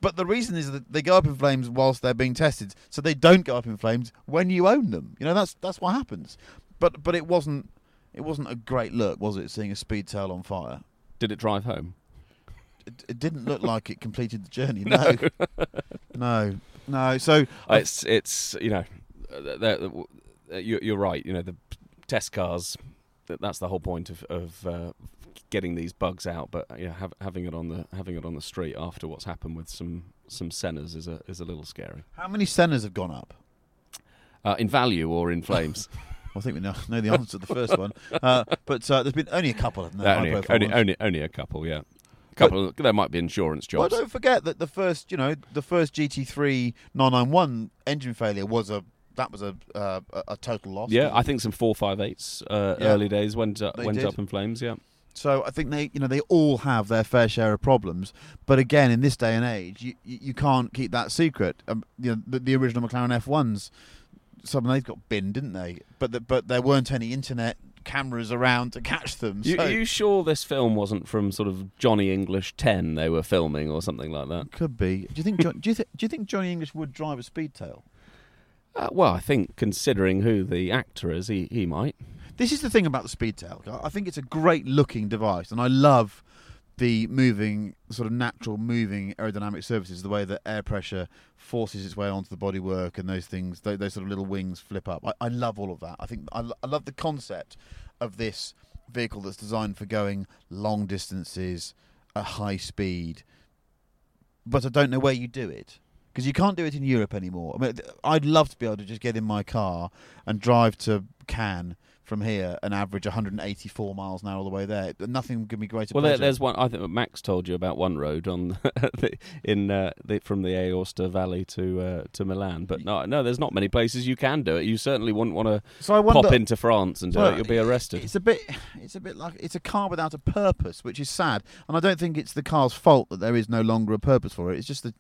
But the reason is that they go up in flames whilst they're being tested, so they don't go up in flames when you own them. You know that's that's what happens. But but it wasn't it wasn't a great look, was it? Seeing a Speedtail on fire. Did it drive home? It, didn't look like it completed the journey. (laughs) No, no, no. So Uh, It's it's you know, uh, the- the- you- you're right. You know the test cars. That's the whole point of of uh, getting these bugs out. But yeah, have, having it on the having it on the street after what's happened with some some Sennas is a is a little scary. how many Sennas have gone up? Uh, in value or in flames? (laughs) I think we know, know the answer to the first one, uh, but uh, there's been only a couple. Uh, (laughs) only, a, only, only only a couple. Yeah, couple. there might be insurance Well, jobs. don't forget that the first, you know, the first GT3 991 engine failure was a that was a uh, a- total loss. yeah, I think some four five eights uh, Yeah. early days went up, They went did. up in flames. Yeah. So I think they, you know, they all have their fair share of problems. But again, in this day and age, you you, you can't keep that secret. Um, you know, the, the original McLaren F1s, some of those got binned, didn't they? But the, but there weren't any internet cameras around to catch them. You, so are you sure this film wasn't from sort of Johnny English Ten they were filming or something like that? could be. Do you think? John, do you th- do you think Johnny English would drive a Speedtail? Uh, well, I think considering who the actor is, he, he might. This is the thing about the Speedtail. I think it's a great looking device, and I love the moving, sort of natural moving aerodynamic surfaces, the way that air pressure forces its way onto the bodywork and those things, those, those sort of little wings flip up. I, I love all of that. I think I, I love the concept of this vehicle that's designed for going long distances at high speed, but I don't know where you do it. Because you can't do it in Europe anymore. I mean, I'd love to be able to just get in my car and drive to Cannes from here and average 184 miles an hour all the way there. Nothing can be greater Well, there, there's one. I think Max told you about one road on (laughs) the, in uh, the, from the Aosta Valley to uh, to Milan. But no, no, there's not many places you can do it. You certainly wouldn't want to so I wonder, pop into France and do Well, it. You'll be arrested. It's a bit. It's a bit like it's a car without a purpose, which is sad. And I don't think it's the car's fault that there is no longer a purpose for it. It's just the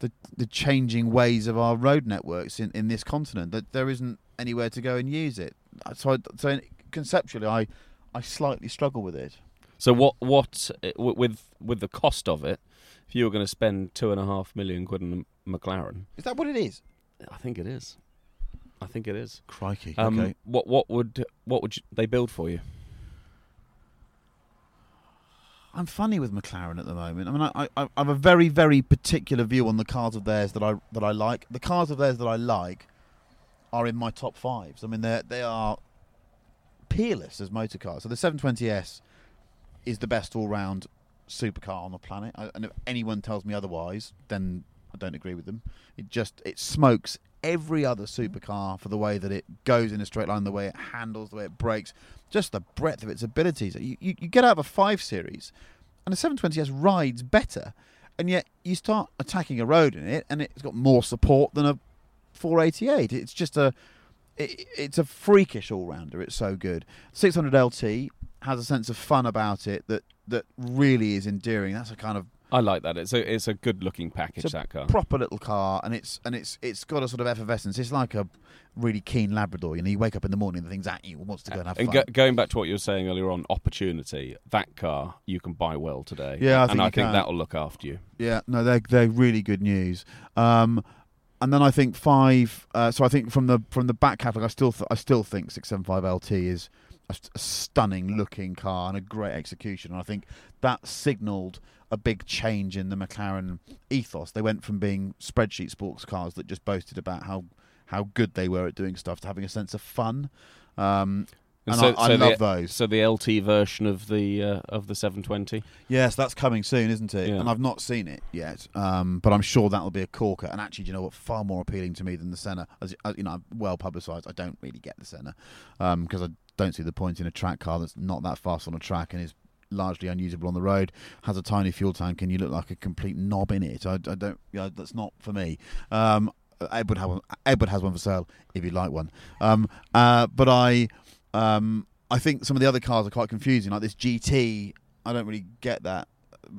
the, the changing ways of our road networks in, in this continent that there isn't anywhere to go and use it. So, I, so conceptually, I I slightly struggle with it. So what what uh, with with the cost of it? If you were going to spend two and a half million quid on a McLaren, Is that what it is? I think it is. I think it is. Crikey. Um, okay. What what would what would you, they build for you? I'm funny with McLaren at the moment. I mean, I, I, I have a very, very particular view on the cars of theirs that I that I like. The cars of theirs that I like are in my top fives. I mean, they they are peerless as motor cars. So the 720S is the best all-round supercar on the planet. I, and if anyone tells me otherwise, then I don't agree with them. It just it smokes every other mm-hmm. supercar for the way that it goes in a straight line, the way it handles, the way it brakes, just the breadth of its abilities. You, you, you get out of a 5 Series, and the 720S rides better, and yet you start attacking a road in it, and it's got more support than a 488. It's just a it, it's a freakish all rounder. It's so good. 600 LT has a sense of fun about it that that really is endearing. That's a kind of I like that. It's a it's a good looking package. it's a that car. proper little car, and it's and it's it's got a sort of effervescence. It's like a really keen Labrador. You know, you wake up in the morning, the thing's at you, wants to go and have And fun. go, going back to what you were saying earlier on, opportunity. That car you can buy well today. Yeah, I and think I think can. that'll look after you. Yeah, no, they're they're really good news. Um, and then I think five. Uh, so I think from the from the back catalogue, I still th- I still think six seven five LT is a, a stunning looking car and a great execution. And I think that signalled a big change in the McLaren ethos. They went from being spreadsheet sports cars that just boasted about how how good they were at doing stuff to having a sense of fun. Um, and I, I love the, those. So the LT version of the uh, of the 720. Yes, that's coming soon, isn't it? Yeah. And I've not seen it yet, um, but I'm sure that'll be a corker. And actually, do you know what? Far more appealing to me than the Senna. As as, you know, well publicised. I don't really get the Senna because I don't see the point in a track car that's not that fast on a track and is largely unusable on the road. Has a tiny fuel tank, and you look like a complete knob in it. I, I don't. You know, that's not for me. Um, Edward has one. Edward has one for sale if you'd like one. Um, uh, but I. Um, I think some of the other cars are quite confusing. Like this GT, I don't really get that.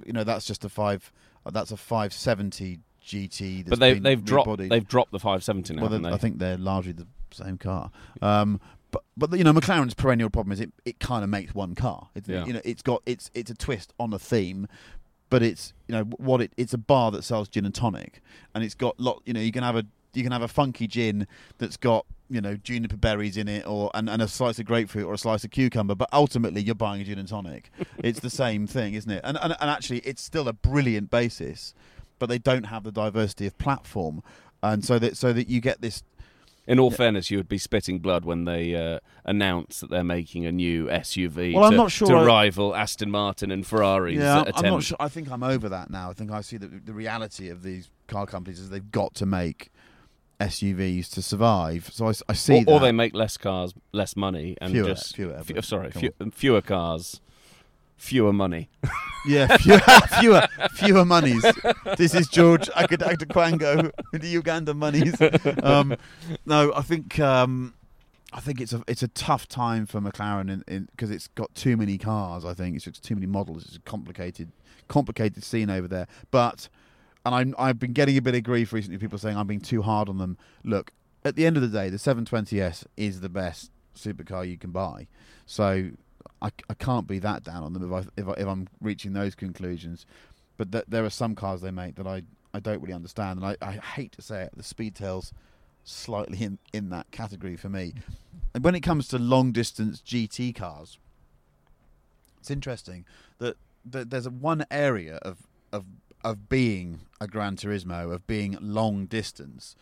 You know, that's just a five. uh, That's a 570 GT. That's But they they've dropped they've dropped the 570 now. well, haven't they- they? I think they're largely the same car. Um, but but you know, McLaren's perennial problem is it, it kind of makes one car. It's, Yeah. You know, it's got it's it's a twist on a theme, but it's you know what it it's a bar that sells gin and tonic, and it's got lot. You know, you can have a you can have a funky gin that's got you know juniper berries in it, or and, and a slice of grapefruit or a slice of cucumber. But ultimately, you're buying a gin and tonic. (laughs) it's the same thing, isn't it? And, and and actually, it's still a brilliant basis, but they don't have the diversity of platform, and so that so that you get this In all fairness, you would be spitting blood when they uh, announce that they're making a new SUV Well, I'm to, not sure to I- rival Aston Martin and Ferrari's Yeah, I'm not sure. I think I'm over that now. I think I see that the reality of these car companies is they've got to make SUVs to survive. So I see or, or they make less cars, less money, and Fewer, just fewer, fe- but sorry, few, fewer cars, fewer money. (laughs) yeah, fewer, fewer, fewer monies. This is George Akadakta Kwango with the Uganda monies. Um, no, I think um, I think it's a it's a tough time for McLaren because it's got too many cars. I think it's just too many models. It's a complicated complicated scene over there. But and I'm, I've been getting a bit of grief recently. People saying I'm being too hard on them. Look, at the end of the day, the 720s is the best supercar you can buy. So I, I can't be that down on them if I if, I, if I'm reaching those conclusions. But th- there are some cars they make that I, I don't really understand, and I, I hate to say it, the Speedtail's slightly in, in that category for me. And when it comes to long distance GT cars, it's interesting that th- there's a one area of of of being a Gran Turismo, of being long distance,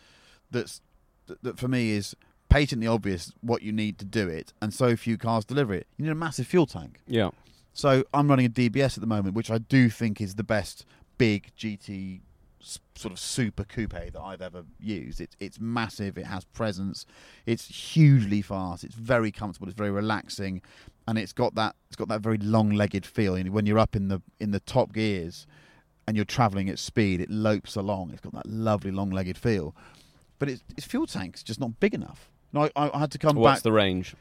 that's that, that for me is patently obvious what you need to do it, and so few cars deliver it. You need a massive fuel tank. Yeah. So I'm running a DBS at the moment, which I do think is the best big GT sort of super coupe that I've ever used. It's it's massive. It has presence. It's hugely fast. It's very comfortable. It's very relaxing, and it's got that it's got that very long-legged feel. You know, when you're up in the in the top gears, and you're travelling at speed, it lopes along. It's got that lovely long-legged feel, but its its fuel tank's just not big enough. No, I, I had to come back. What's back. the range?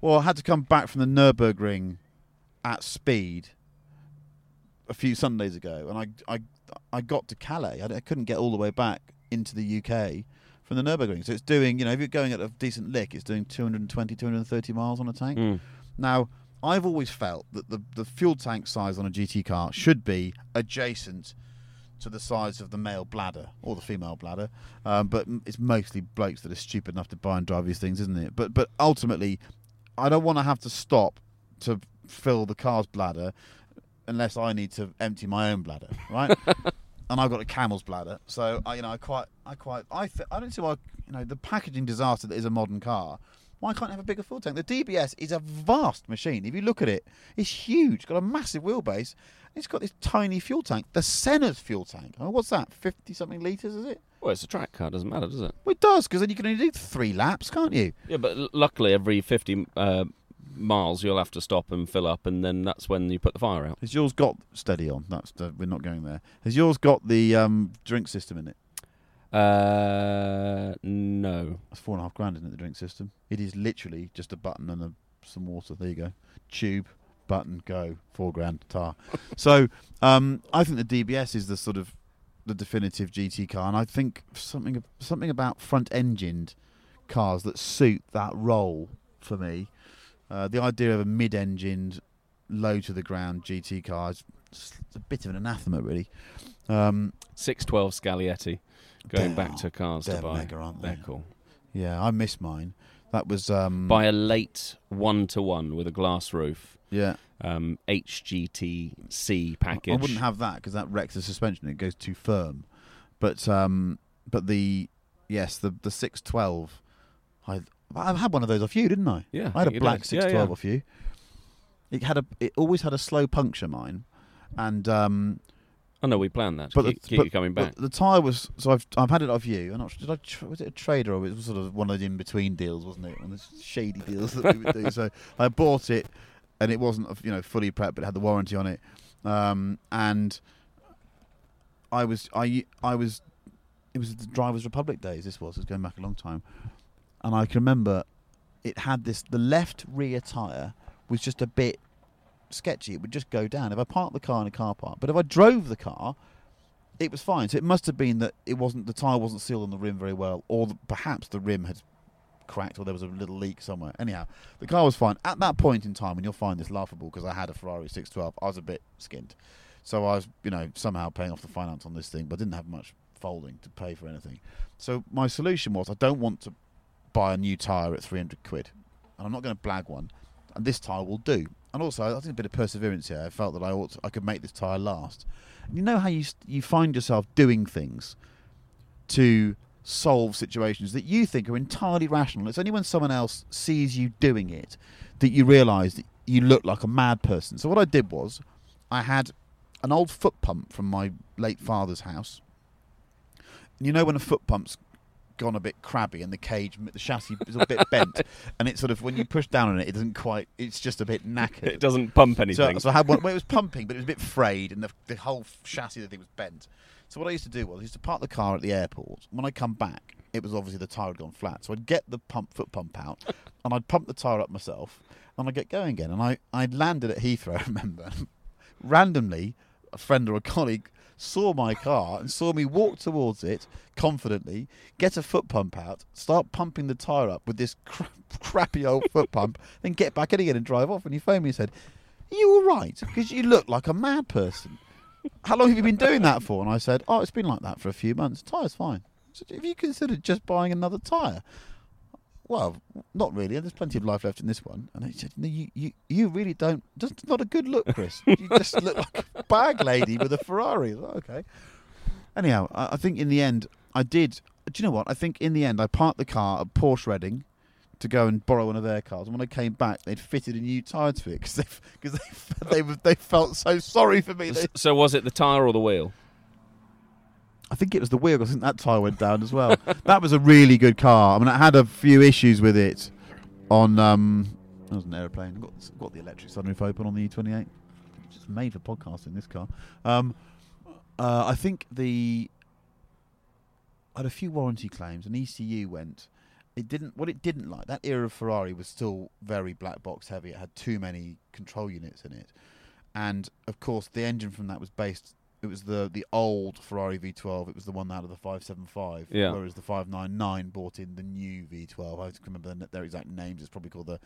Well, I had to come back from the Nurburgring at speed a few Sundays ago, and I I I got to Calais. I, I couldn't get all the way back into the UK from the Nurburgring. So it's doing, you know, if you're going at a decent lick, it's doing 220, 230 miles on a tank. Mm. Now, I've always felt that the the fuel tank size on a GT car should be adjacent to the size of the male bladder or the female bladder, um, but it's mostly blokes that are stupid enough to buy and drive these things, isn't it? But but ultimately, I don't want to have to stop to fill the car's bladder unless I need to empty my own bladder, right? (laughs) and I've got a camel's bladder, so I, you know, I quite, I quite, I, th- I don't see why, you know, the packaging disaster that is a modern car. Why can't it have a bigger fuel tank? The DBS is a vast machine. If you look at it, it's huge. It's got a massive wheelbase. It's got this tiny fuel tank. The Senna's fuel tank. Oh, what's that? Fifty something liters, is it? Well, it's a track car. Doesn't matter, does it? Well, it does because then you can only do three laps, can't you? Yeah, but luckily every 50 uh, miles you'll have to stop and fill up, and then that's when you put the fire out. Has yours got steady on? That's the, we're not going there. Has yours got the um, drink system in it? Uh, no. That's four and a half grand, isn't it? The drink system. It is literally just a button and a, some water. There you go. Tube, button, go. Four grand tar. (laughs) so um, I think the DBS is the sort of the definitive GT car, and I think something something about front-engined cars that suit that role for me. Uh, the idea of a mid-engined, low to the ground GT car is a bit of an anathema, really. Um, 612 Scaglietti. Going They're- back to cars to buy. mega, aren't They're cool. yeah, I miss mine. That was um, Buy a late one to one with a glass roof. yeah. Um, HGTC package. I wouldn't have that because that wrecks the suspension. It goes too firm. But um, but the yes, the the six twelve. I I've had one of those off you, didn't I? Yeah, I had a black. Yeah, six twelve yeah. off you. It had a. It always had a slow puncture, mine, and um, Oh no, we planned that. But keep, the, keep but- you coming back. the tire was so I've I've had it off you. I'm not sure, did I tr- was it a trader or it was sort of one of the in between deals, wasn't it? One of those shady deals that we would do. (laughs) So I bought it, and it wasn't you know fully prepped, but it had the warranty on it, um, and I was I I was it was the Drivers Republic days. This was it was going back a long time, and I can remember it had this the left rear tire was just a bit sketchy. It would just go down if I parked the car in a car park. But if I drove the car, it was fine. So it must have been that it wasn't the tire wasn't sealed on the rim very well, or the, perhaps the rim had cracked, or there was a little leak somewhere. Anyhow, the car was fine at that point in time. And you'll find this laughable because I had a Ferrari 612. I was a bit skinned, so I was you know somehow paying off the finance on this thing, but didn't have much folding to pay for anything. So my solution was I don't want to buy a new tire at 300 quid, and I'm not going to blag one, and this tire will do. And also, I think a bit of perseverance here. I felt that I ought to, I could make this tire last. And you know how you you find yourself doing things to solve situations that you think are entirely rational. It's only when someone else sees you doing it that you realise that you look like a mad person. So what I did was, I had an old foot pump from my late father's house. And you know when a foot pump's gone a bit crabby and the cage, the chassis is a bit bent, (laughs) and it's sort of when you push down on it, it doesn't quite. It's just a bit knackered. It doesn't pump So, anything. so I had one. Well, it was (laughs) pumping, but it was a bit frayed, and the, the whole chassis of the thing was bent. So what I used to do was I used to park the car at the airport. When I come back, it was obviously the tire had gone flat. So I'd get the pump foot pump out, (laughs) and I'd pump the tire up myself, and I'd get going again. And I I landed at Heathrow. I remember randomly, a friend or a colleague saw my car and saw me walk towards it confidently, get a foot pump out, start pumping the tire up with this cra- (laughs) crappy old foot pump, then get back in again and drive off. And he phoned me and said, "Are "You all right? Because you look like a mad person. How long have you been doing that for?" And I said, "Oh, it's been like that for a few months. Tire's fine." Said, "Have you considered just buying another tire?" Well, not really. There's plenty of life left in this one. And he said, no, you, you, you really don't. Just not a good look, Chris. you just look like a bag lady with a Ferrari. Like, okay. Anyhow, I, I think in the end, I did. Do you know what? I think in the end, I parked the car at Porsche Reading to go and borrow one of their cars. And when I came back, they'd fitted a new tyre to it because they, they, (laughs) they, they felt so sorry for me. So was it the tyre or the wheel? I think it was the wheel. I think that tyre went down as well. (laughs) that was a really good car. I mean, I had a few issues with it on. Um, it was an aeroplane. Got got the electric sunroof open on the E28. It's just made for podcasting. This car. Um, uh, I think the. I had a few warranty claims, and ECU went. It didn't. What it didn't like that era of Ferrari was still very black box heavy. It had too many control units in it, and of course the engine from that was based. It was the the old Ferrari V12. It was the one out of the 575. Yeah. Whereas the 599 brought in the new V12. I can remember their, their exact names. It's probably called the,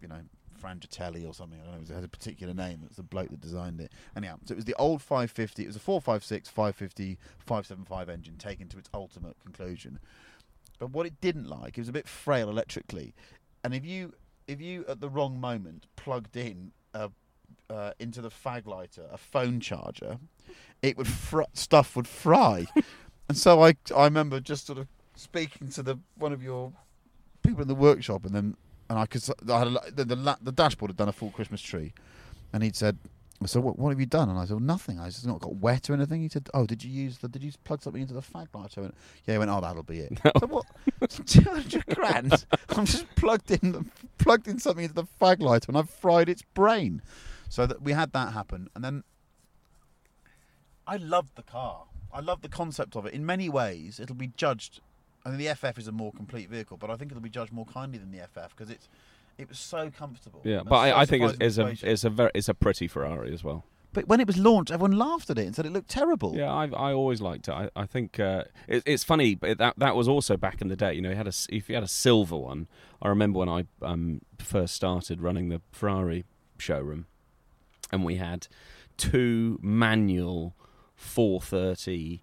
you know, Frangitelli or something. I don't know. It has a particular name. It's the bloke that designed it. Anyhow, so it was the old 550. It was a 456, 550, 575 engine taken to its ultimate conclusion. But what it didn't like, it was a bit frail electrically, and if you if you at the wrong moment plugged in a, uh, into the fag lighter a phone charger, it would fr- stuff would fry. (laughs) and so I I remember just sort of speaking to the one of your people in the workshop, and then and I could I had a, the, the la- the dashboard had done a full Christmas tree, and he'd said. So what, what have you done? And I said, well, nothing. I just not got wet or anything. He said, oh, did you use the? Did you plug something into the fag lighter? I went, yeah. He went, oh, that'll be it. So what? Two hundred grand. I'm just plugged in, plugged in something into the fag lighter, and I've fried its brain. So that we had that happen, and then I loved the car. I love the concept of it. In many ways, it'll be judged. I mean, the FF is a more complete vehicle, but I think it'll be judged more kindly than the FF because it's it was so comfortable. Yeah, but so I, I think it's, it's a it's a very it's a pretty Ferrari as well. But when it was launched, everyone laughed at it and said it looked terrible. Yeah, I I always liked it. I, I think uh, it, it's funny, but that that was also back in the day. You know, you had a if you had a silver one. I remember when I um, first started running the Ferrari showroom, and we had two manual 430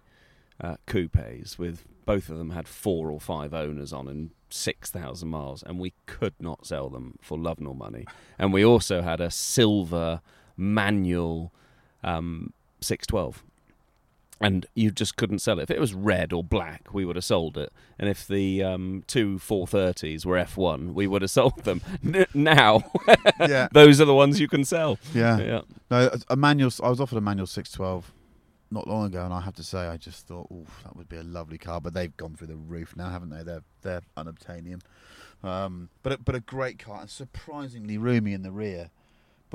uh, coupes with both of them had four or five owners on and 6,000 miles, and we could not sell them for love nor money. And we also had a silver manual um, 612. And you just couldn't sell it. If it was red or black, we would have sold it. And if the um, two 430s were F1, we would have (laughs) sold them. N- now, (laughs) Yeah. those are the ones you can sell. Yeah. Yeah. No, a- manual. I was offered a manual six twelve not long ago, and I have to say, I just thought, oh, that would be a lovely car. But they've gone through the roof now, haven't they? They're they're unobtainium. Um, but a, but a great car and surprisingly roomy in the rear.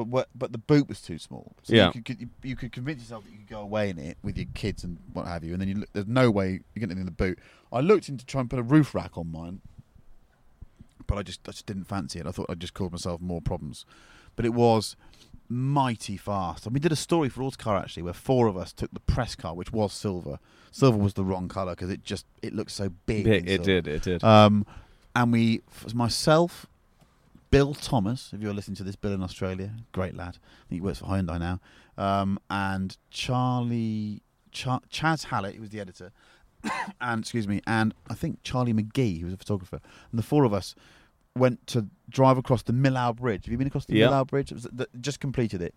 But what, but the boot was too small. So Yeah. you could, you, you could convince yourself that you could go away in it with your kids and what have you, and then you look, there's no way you get anything in the boot. I looked into try and put a roof rack on mine, but I just I just didn't fancy it. I thought I'd just cause myself more problems. But it was mighty fast. And we did a story for Autocar actually, where four of us took the press car, which was silver. Silver was the wrong color because it just it looked so big. In it silver. did, it did. Um, and we, myself, Bill Thomas, if you're listening to this, Bill in Australia, great lad. I think he works for Hyundai now. Um, and Charlie, Cha- Chas Hallett, who was the editor, (coughs) and excuse me, and I think Charlie Magee, who was a photographer. And the four of us went to drive across the Millau Bridge. Have you been across the Yeah. Millau Bridge? It was the, just completed it.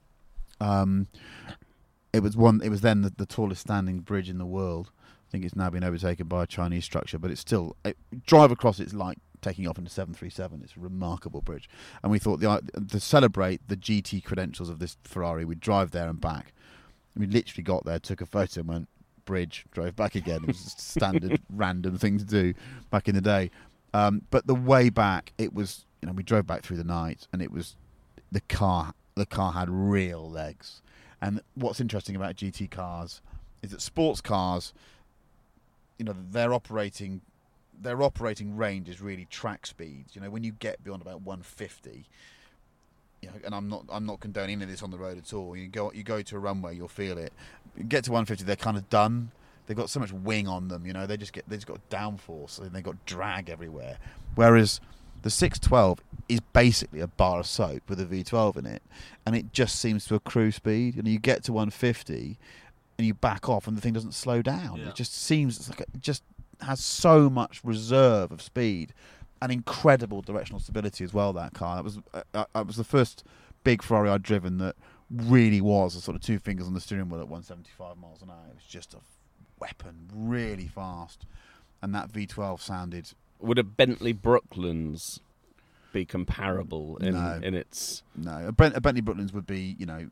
Um, it was one. It was then the, the tallest standing bridge in the world. Think it's now been overtaken by a Chinese structure, but it's still it, drive across. It's like taking off in a seven three seven. It's a remarkable bridge, and we thought the to celebrate the GT credentials of this Ferrari, we'd drive there and back. And we literally got there, took a photo, and went bridge, drove back again. It was a standard (laughs) random thing to do back in the day. Um, but the way back, it was you know we drove back through the night, and it was the car. The car had real legs. And what's interesting about GT cars is that sports cars, you know, their operating their operating range is really track speeds. You know, when you get beyond about 150, you know, and I'm not I'm not condoning any of this on the road at all. You go you go to a runway, you'll feel it. You get to 150, they're kind of done. They've got so much wing on them, you know. They just get they just got downforce and they've got drag everywhere. Whereas the 612 is basically a bar of soap with a V12 in it, and it just seems to accrue speed. And you get to 150, and you back off, and the thing doesn't slow down. Yeah. It just seems it's like it just has so much reserve of speed, and incredible directional stability as well. That car. That was uh, uh, that was the first big Ferrari I'd driven that really was a sort of two fingers on the steering wheel at 175 miles an hour. It was just a weapon, really fast, and that V12 sounded. Would a Bentley Brooklands be comparable in No. in its? No, a, Brent, a Bentley Brooklands would be, you know,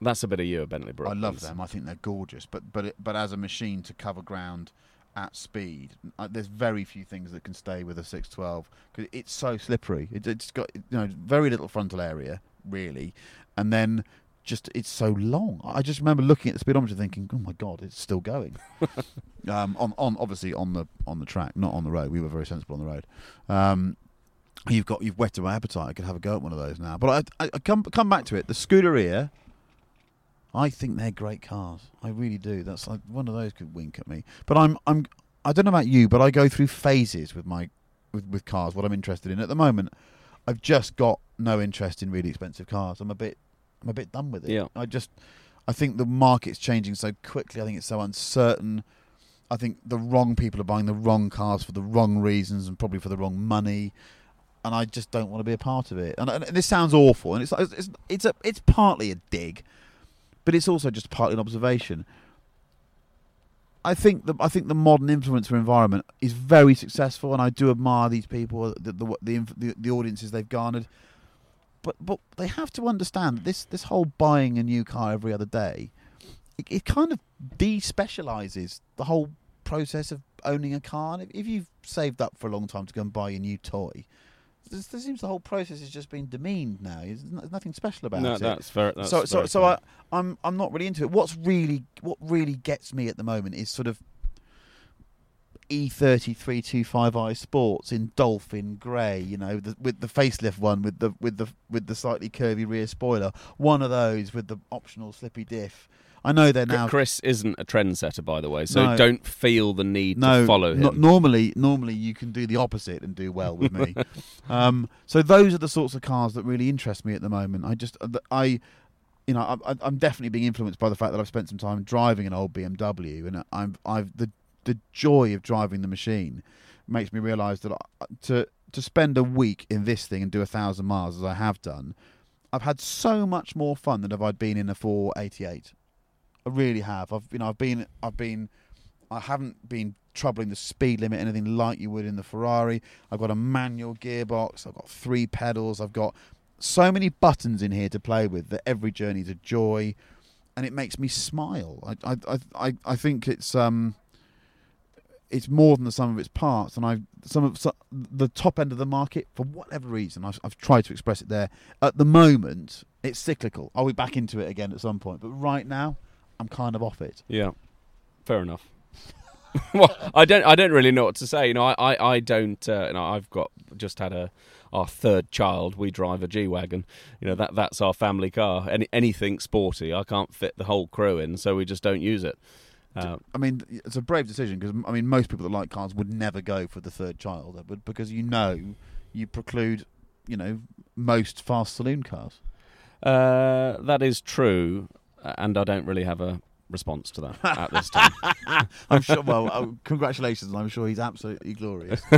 That's a bit of you, Bentley I love them. I think they're gorgeous, but but it, but as a machine to cover ground at speed, uh, there's very few things that can stay with a 612 because it's so slippery. It, it's got you know very little frontal area really, and then just it's so long. I just remember looking at the speedometer thinking, "Oh my god, it's still going." (laughs) um, on on obviously on the on the track, not on the road. We were very sensible on the road. Um, you've got you've whetted my appetite. I could have a go at one of those now. But I, I, I come come back to it. The Scuderia. I think they're great cars. I really do. That's like one of those could wink at me. But I'm I'm I don't know about you, but I go through phases with my with, with cars. What I'm interested in at the moment, I've just got no interest in really expensive cars. I'm a bit I'm a bit done with it. Yeah. I just I think the market's changing so quickly. I think it's so uncertain. I think the wrong people are buying the wrong cars for the wrong reasons and probably for the wrong money. And I just don't want to be a part of it. And, and this sounds awful, and it's it's it's a it's partly a dig, but it's also just partly an observation. I think the I think the modern influencer environment is very successful, and I do admire these people, the the the, the, the audiences they've garnered. But but they have to understand this this whole buying a new car every other day, it, it kind of despecializes the whole process of owning a car. If, if you've saved up for a long time to go and buy a new toy, there seems the whole process has just been demeaned now. There's nothing special about No, it that's very. That's so so so. I, I'm I'm not really into it. What's really what really gets me at the moment is sort of E thirty three two five i Sports in Dolphin Grey, you know, the, with the facelift one with the with the with the slightly curvy rear spoiler. One of those with the optional slippy diff. I know they're now Chris isn't a trendsetter, by the way, so No. don't feel the need no, to follow him. no- normally, normally you can do the opposite and do well with me. (laughs) um, so those are the sorts of cars that really interest me at the moment. I just, uh, I, you know, I, I- I'm definitely being influenced by the fact that I've spent some time driving an old BMW, and I'm, I've the the joy of driving the machine makes me realise that I, to to spend a week in this thing and do a thousand miles as I have done, I've had so much more fun than if I'd been in a 488. I really have. I've you know I've been I've been I haven't been troubling the speed limit anything like you would in the Ferrari. I've got a manual gearbox. I've got three pedals. I've got so many buttons in here to play with that every journey's a joy, and it makes me smile. I I I I, think it's um it's more than the sum of its parts, and I some of so, the top end of the market for whatever reason I've, I've tried to express it there. At the moment, it's cyclical. I'll be back into it again at some point, but right now, I'm kind of off it. Yeah, fair enough. (laughs) well, I don't. I don't really know what to say. You know, I, I, I don't. Uh, you know, I've got just had a our third child. We drive a G wagon. You know that that's our family car. Any anything sporty, I can't fit the whole crew in, so we just don't use it. Uh, I mean, it's a brave decision because I mean, most people that like cars would never go for the third child, but because you know, you preclude, you know, most fast saloon cars. uh, that is true, and I don't really have a response to that at this time. (laughs) I'm sure. Well, uh, congratulations! I'm sure he's absolutely glorious. (laughs)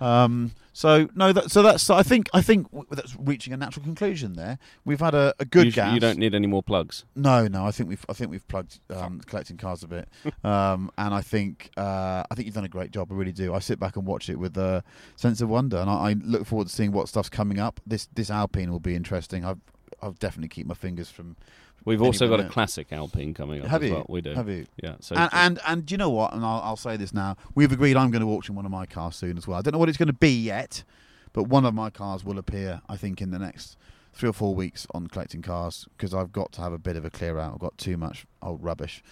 Um, so no, that, so that's. I think. I think w- that's reaching a natural conclusion. There, we've had a, a good you, gas. you don't need any more plugs. No, no. I think we've. I think we've plugged um, collecting cars a bit, (laughs) um, and I think. Uh, I think you've done a great job. I really do. I sit back and watch it with a sense of wonder, and I, I look forward to seeing what stuff's coming up. This this Alpine will be interesting. I've I'll definitely keep my fingers from. We've also got a classic Alpine coming up Have as you? well. We do. Have you? Yeah. So And, and and do you know what? And I'll, I'll say this now. We've agreed I'm going to auction one of my cars soon as well. I don't know what it's going to be yet, but one of my cars will appear. I think in the next three or four weeks on collecting cars because I've got to have a bit of a clear out. I've got too much old rubbish.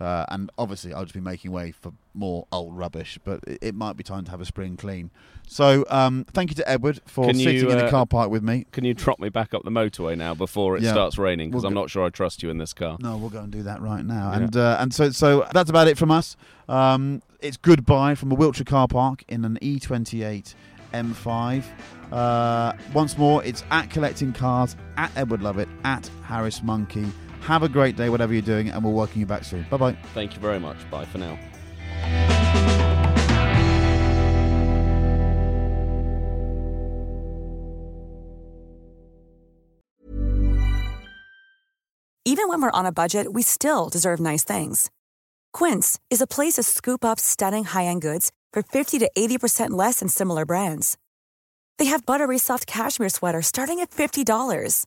Uh, and obviously, I'll just be making way for more old rubbish, but it, it might be time to have a spring clean. So, um, thank you to Edward for Can you, sitting in the uh, car park with me. Can you trot me back up the motorway now before it Yeah. starts raining? Because We'll I'm go- not sure I trust you in this car. No, we'll go and do that right now. Yeah. And uh, and so so that's about it from us. Um, it's goodbye from a Wiltshire car park in an E28 M5. Uh, once more, it's at collecting cars at Edward Lovett at Harris Monkey. Have a great day, whatever you're doing, and we'll welcome you back soon. Bye bye. Thank you very much. Bye for now. Even when we're on a budget, we still deserve nice things. Quince is a place to scoop up stunning high end goods for 50 to 80% less than similar brands. They have buttery soft cashmere sweaters starting at $50